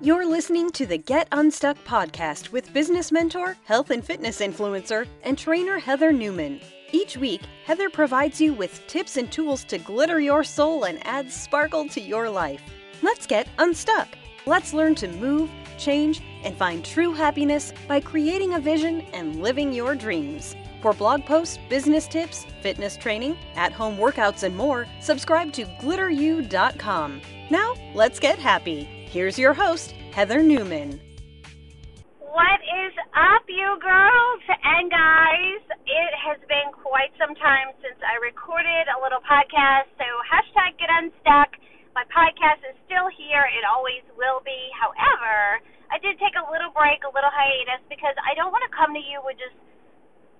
You're listening to the Get Unstuck podcast with business mentor, health and fitness influencer, and trainer Heather Newman. Each week, Heather provides you with tips and tools to glitter your soul and add sparkle to your life. Let's get unstuck. Let's learn to move, change, and find true happiness by creating a vision and living your dreams. For blog posts, business tips, fitness training, at home workouts, and more, subscribe to glitteru.com. Now, let's get happy. Here's your host, Heather Newman. What is up, you girls and guys? It has been quite some time since I recorded a little podcast, so hashtag get unstuck. My podcast is still here. It always will be. However, I did take a little break, a little hiatus, because I don't want to come to you with just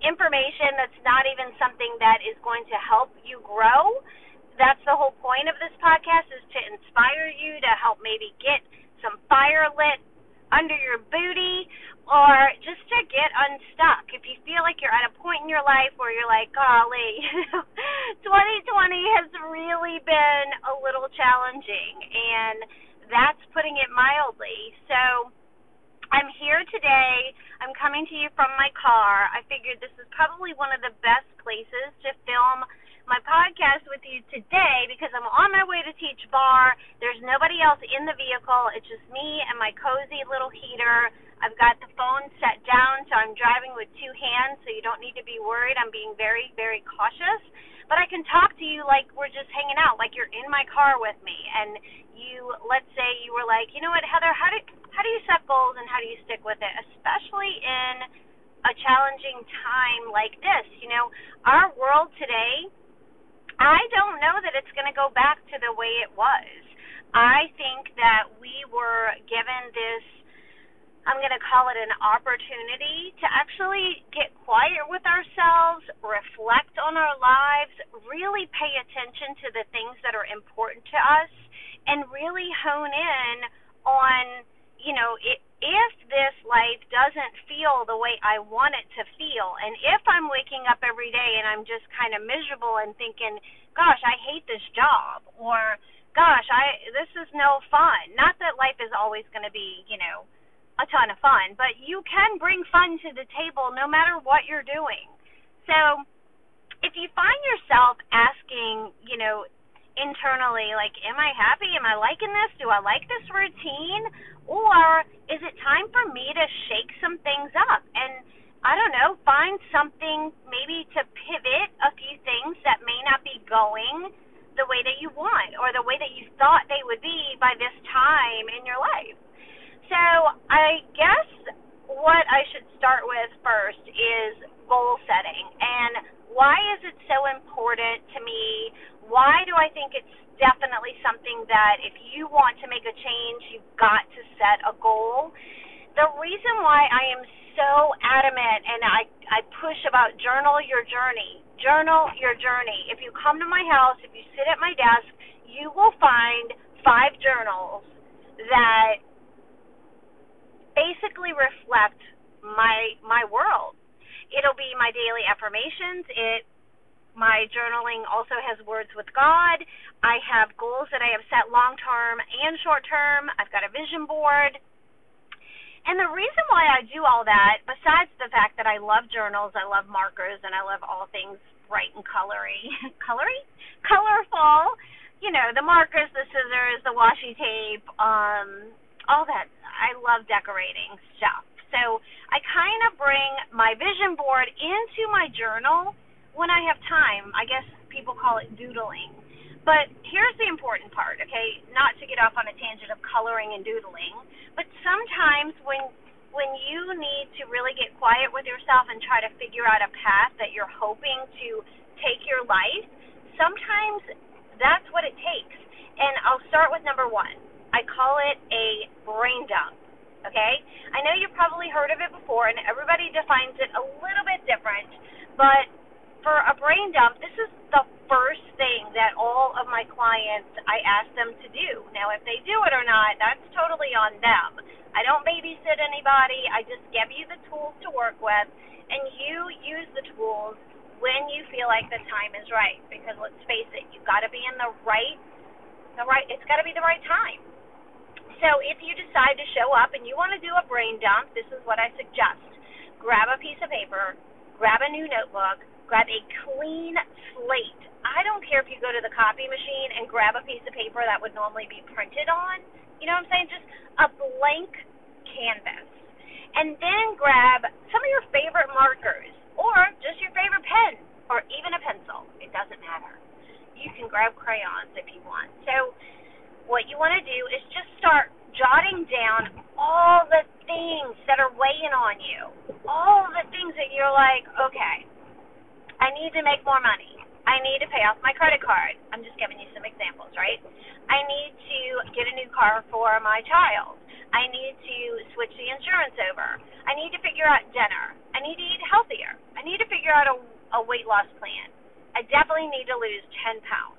information that's not even something that is going to help you grow. That's the whole point of this podcast is to inspire you to help maybe get some fire lit under your booty or just to get unstuck. If you feel like you're at a point in your life where you're like, golly, 2020 has really been a little challenging and that's putting it mildly. So I'm here today. I'm coming to you from my car. I figured this is probably one of the best places to film my podcast with you today because I'm on my way to teach barre. There's nobody else in the vehicle. It's just me and my cozy little heater. I've got the phone set down, so I'm driving with two hands, so you don't need to be worried. I'm being very, very cautious. But I can talk to you like we're just hanging out, like you're in my car with me. And you, let's say you were like, you know what, Heather, how do how do you set goals and how do you stick with it, especially in a challenging time like this? You know, our world today, I don't know that it's going to go back to the way it was. I think that we were given this I'm going to call it an opportunity to actually get quiet with ourselves, reflect on our lives, really pay attention to the things that are important to us, and really hone in on you know, it, if this life doesn't feel the way I want it to feel, and if I'm waking up every day and I'm just kind of miserable and thinking, gosh, I hate this job, or gosh, I this is no fun. Not that life is always going to be, you know, a ton of fun, but you can bring fun to the table no matter what you're doing. So, if you find yourself asking, you know, internally, like, am I happy? Am I liking this? Do I like this routine? Or is it time for me to shake some things up and I don't know, find something maybe to pivot a few things that may not be going the way that you want or the way that you thought they would be by this time in your life. So, I guess what I should start with first is goal setting and why is it so important to me? Why do I think it's definitely something that if you want to make a change, you've got to set a goal. The reason why I am so adamant and I I push about journal your journey. Journal your journey. If you come to my house, if you sit at my desk, you will find five journals that basically reflect my my world. It'll be my daily affirmations. It my journaling also has words with God. I have goals that I have set long term and short term. I've got a vision board. And the reason why I do all that, besides the fact that I love journals, I love markers, and I love all things bright and colory, colory, colorful. You know, the markers, the scissors, the washi tape, um, all that. I love decorating stuff. So I kind of bring my vision board into my journal when I have time. I guess people call it doodling. But here's the important part, okay? Not to get off on a tangent of coloring and doodling, but sometimes when when you need to really get quiet with yourself and try to figure out a path that you're hoping to take your life, sometimes that's what it takes. And I'll start with number 1. I call it a brain dump. Okay? I know you've probably heard of it before and everybody defines it a little bit different, but for a brain dump, this is the first thing that all of my clients I ask them to do. Now, if they do it or not, that's totally on them. I don't babysit anybody. I just give you the tools to work with, and you use the tools when you feel like the time is right. Because let's face it, you've got to be in the right, the right. It's got to be the right time. So if you decide to show up and you want to do a brain dump, this is what I suggest. Grab a piece of paper, grab a new notebook, grab a clean slate. I don't care if you go to the copy machine and grab a piece of paper that would normally be printed on. You know what I'm saying? Just a blank canvas. And then grab some of your favorite markers or just your favorite pen or even a pencil. It doesn't matter. You can grab crayons if you want. So what you want to do is just start jotting down all the things that are weighing on you. All the things that you're like, okay, I need to make more money. I need to pay off my credit card. I'm just giving you some examples, right? I need to get a new car for my child. I need to switch the insurance over. I need to figure out dinner. I need to eat healthier. I need to figure out a, a weight loss plan. I definitely need to lose 10 pounds.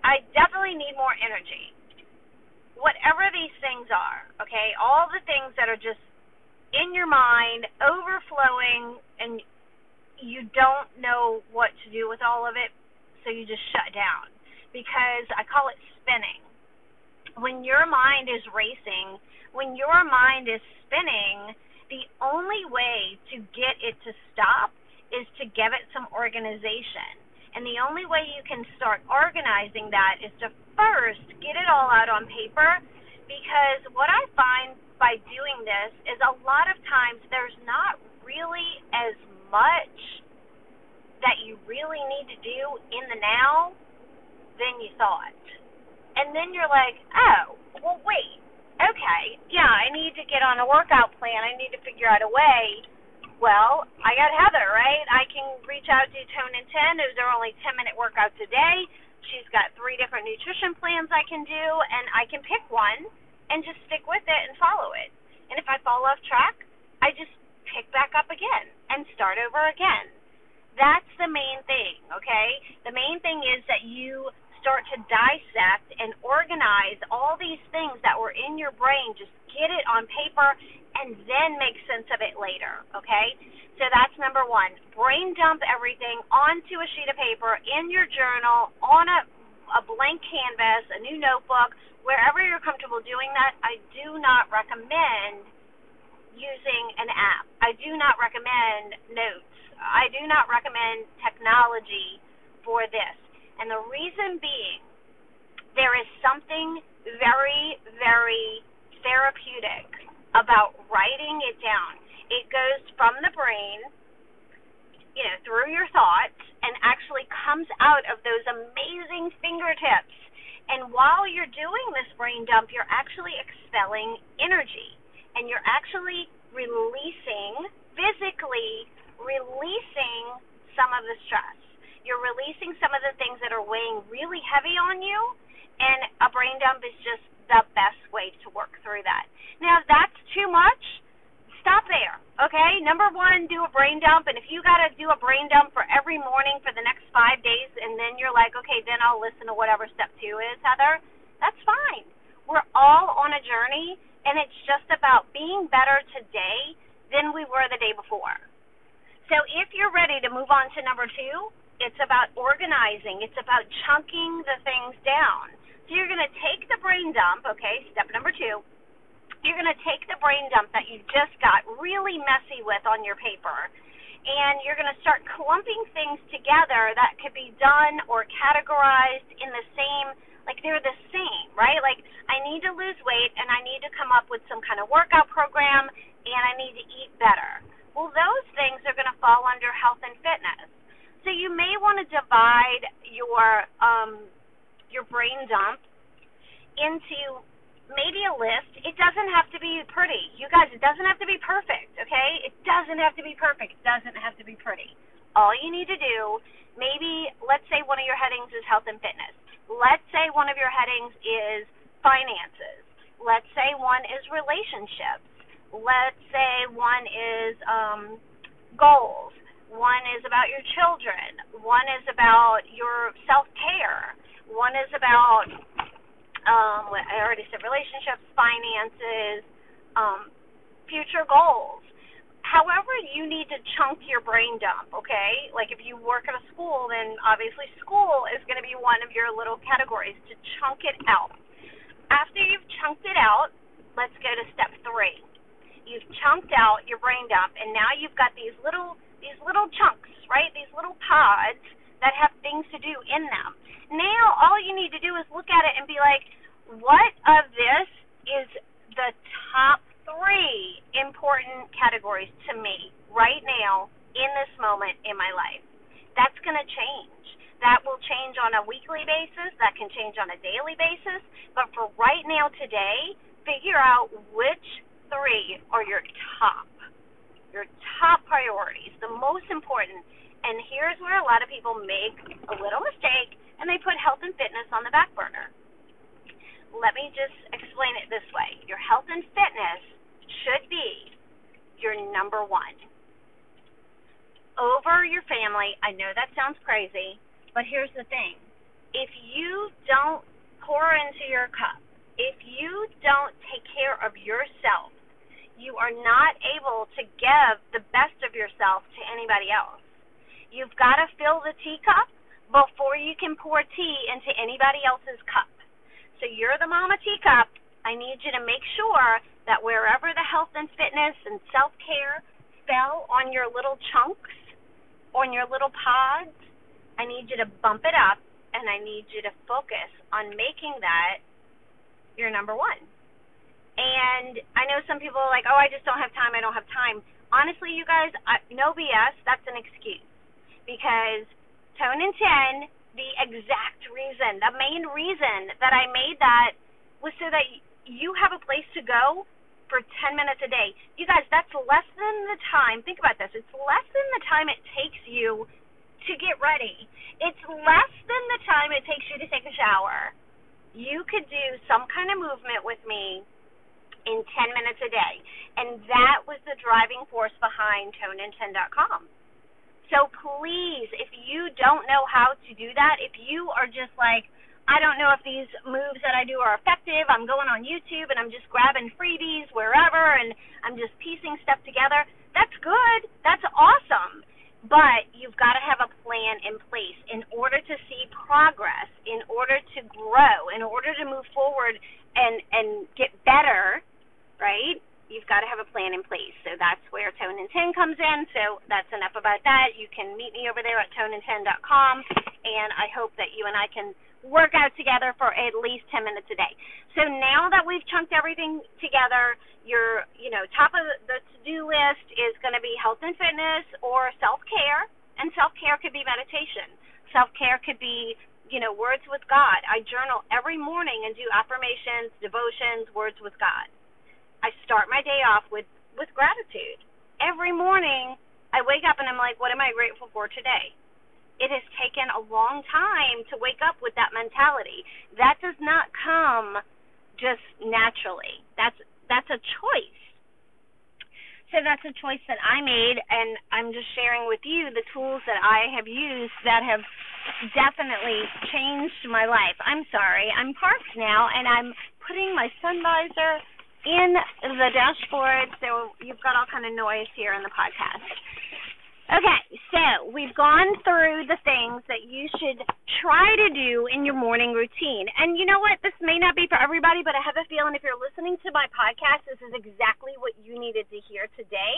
I definitely need more energy whatever these things are, okay, all the things that are just in your mind, overflowing, and you don't know what to do with all of it, so you just shut down. Because I call it spinning. When your mind is racing, when your mind is spinning, the only way to get it to stop is to give it some organization. And the only way you can start organizing that is to first get it all out on paper because what I find by doing this is a lot of times there's not really as much that you really need to do in the now than you thought. And then you're like, oh, well, wait, okay, yeah, I need to get on a workout plan. I need to figure out a way well, I got Heather, right? I can reach out to Tone in Ten. Those are only 10 minute workouts a day. She's got three different nutrition plans I can do, and I can pick one and just stick with it and follow it. And if I fall off track, I just pick back up again and start over again. That's the main thing, okay? The main thing is that you start to dissect and organize all these things that were in your brain, just get it on paper and then make sense of it later, okay? So that's number one. Brain dump everything onto a sheet of paper in your journal, on a, a blank canvas, a new notebook, wherever you're comfortable doing that. I do not recommend using an app. I do not recommend notes. I do not recommend technology for this. And the reason being, there is something very, very therapeutic about writing it down. It goes from the brain, you know, through your thoughts and actually comes out of those amazing fingertips. And while you're doing this brain dump, you're actually expelling energy and you're actually releasing, physically releasing some of the stress. You're releasing some of the things that are weighing really heavy on you, and a brain dump is just the best way to work through that. Now, if that's too much, stop there. Okay? Number one, do a brain dump, and if you got to do a brain dump for every morning for the next five days, and then you're like, okay, then I'll listen to whatever step two is, Heather, that's fine. We're all on a journey, and it's just about being better today than we were the day before. So if you're ready to move on to number two, it's about organizing. It's about chunking the things down. So you're going to take the brain dump, okay, step number two. You're going to take the brain dump that you just got really messy with on your paper, and you're going to start clumping things together that could be done or categorized in the same, like they're the same, right? Like I need to lose weight and I need to come up with some kind of workout program and I need to eat better. Well, those things are going to fall under health and fitness. So you may want to divide your um, your brain dump into maybe a list. It doesn't have to be pretty. You guys, it doesn't have to be perfect, okay? It doesn't have to be perfect. It doesn't have to be pretty. All you need to do, maybe let's say one of your headings is health and fitness. Let's say one of your headings is finances. Let's say one is relationships. Let's say one is um, goals. One is about your children. One is about your self care. One is about um, I already said relationships, finances, um, future goals. However, you need to chunk your brain dump, okay? Like if you work at a school, then obviously school is going to be one of your little categories to chunk it out. After you've chunked it out, let's go to step three. You've chunked out your brain dump, and now you've got these little these little chunks, right? These little pods that have things to do in them. Now all you need to do is look at it and be like, what of this is the top three important categories to me right now in this moment in my life? That's going to change. That will change on a weekly basis. That can change on a daily basis. But for right now, today, figure out which three are your top, your top priorities, the most important. And here's where a lot of people make a little mistake and they put health and fitness on the back burner. Let me just explain it this way your health and fitness should be your number one. Over your family, I know that sounds crazy, but here's the thing if you don't pour into your cup, if you don't take care of yourself, you are not able to give the best of yourself to anybody else. You've got to fill the teacup before you can pour tea into anybody else's cup. So you're the mama teacup. I need you to make sure that wherever the health and fitness and self care fell on your little chunks, on your little pods, I need you to bump it up and I need you to focus on making that your number one. And I know some people are like, oh, I just don't have time. I don't have time. Honestly, you guys, I, no BS. That's an excuse because Tone in 10, the exact reason, the main reason that I made that was so that you have a place to go for 10 minutes a day. You guys, that's less than the time. Think about this. It's less than the time it takes you to get ready. It's less than the time it takes you to take a shower. You could do some kind of movement with me in 10 minutes a day. And that was the driving force behind ToneIn10.com. So please, if you don't know how to do that, if you are just like, I don't know if these moves that I do are effective, I'm going on YouTube and I'm just grabbing freebies wherever and I'm just piecing stuff together, that's good. That's awesome. But you've got to have a plan in place in order to see progress, in order to grow, in order to move forward and and get better, right? You've got to have a plan in place. So that's where Tone in 10 comes in. So that's enough about that. You can meet me over there at tonein10.com, and I hope that you and I can work out together for at least 10 minutes a day. So now that we've chunked everything together, your you know top of the to-do list is going to be health and fitness or self-care, and self-care could be meditation. Self-care could be you know words with God. I journal every morning and do affirmations, devotions, words with God. I start my day off with with gratitude. Every morning I wake up and I'm like, what am I grateful for today? It has taken a long time to wake up with that mentality. That does not come just naturally. That's that's a choice. So that's a choice that I made and I'm just sharing with you the tools that I have used that have definitely changed my life. I'm sorry. I'm parked now and I'm putting my sun visor in the dashboard so you've got all kind of noise here in the podcast. Okay, so we've gone through the things that you should try to do in your morning routine. And you know what? This may not be for everybody, but I have a feeling if you're listening to my podcast, this is exactly what you needed to hear today.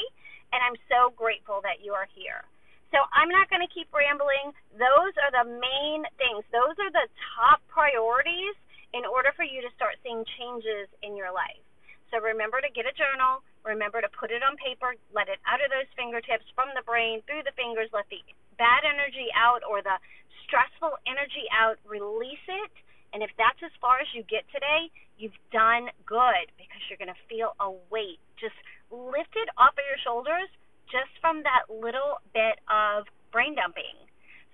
And I'm so grateful that you are here. So I'm not going to keep rambling. Those are the main things, those are the top priorities in order for you to start seeing changes in your life. So remember to get a journal. Remember to put it on paper. Let it out of those fingertips from the brain through the fingers. Let the bad energy out or the stressful energy out. Release it. And if that's as far as you get today, you've done good because you're going to feel a weight just lifted off of your shoulders just from that little bit of brain dumping.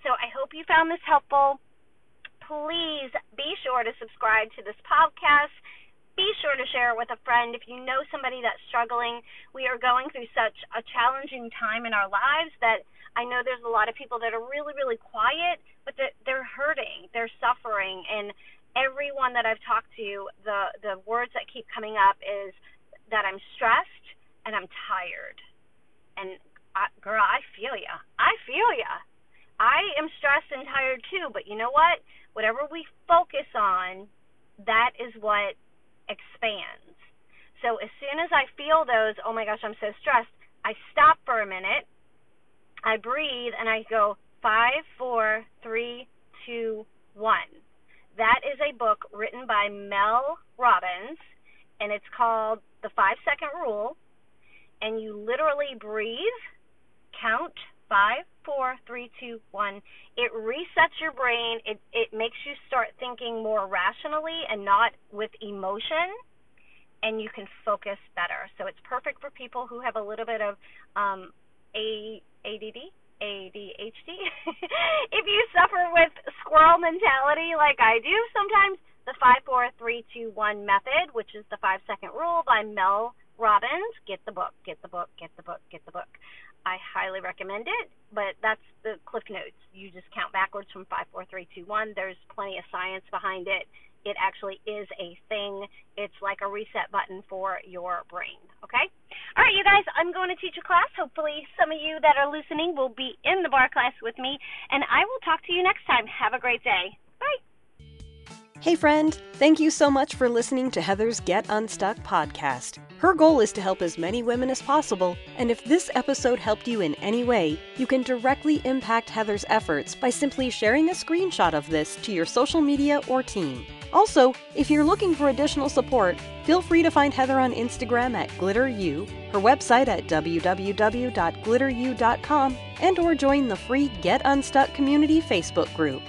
So I hope you found this helpful. Please be sure to subscribe to this podcast be sure to share it with a friend if you know somebody that's struggling. We are going through such a challenging time in our lives that I know there's a lot of people that are really, really quiet, but that they're hurting, they're suffering, and everyone that I've talked to, the the words that keep coming up is that I'm stressed and I'm tired. And I, girl, I feel ya. I feel ya. I am stressed and tired too, but you know what? Whatever we focus on, that is what expands. So as soon as I feel those, oh my gosh, I'm so stressed, I stop for a minute, I breathe, and I go five, four, three, two, one. That is a book written by Mel Robbins, and it's called The Five Second Rule. And you literally breathe, count five, four, three, two, one. It resets your brain. It it makes you start thinking more rationally and not with emotion, and you can focus better. So it's perfect for people who have a little bit of um, a ADD, ADHD. if you suffer with squirrel mentality like I do, sometimes the five, four, three, two, one method, which is the five second rule by Mel Robbins. Get the book, get the book, get the book, get the book. I highly recommend it, but that's the cliff notes. You just count backwards from five, four, three, two, one. There's plenty of science behind it. It actually is a thing. It's like a reset button for your brain. Okay? All right, you guys, I'm going to teach a class. Hopefully, some of you that are listening will be in the barre class with me, and I will talk to you next time. Have a great day. Hey, friend, thank you so much for listening to Heather's Get Unstuck podcast. Her goal is to help as many women as possible, and if this episode helped you in any way, you can directly impact Heather's efforts by simply sharing a screenshot of this to your social media or team. Also, if you're looking for additional support, feel free to find Heather on Instagram at GlitterU, her website at www.glitteru.com, and or join the free Get Unstuck community Facebook group.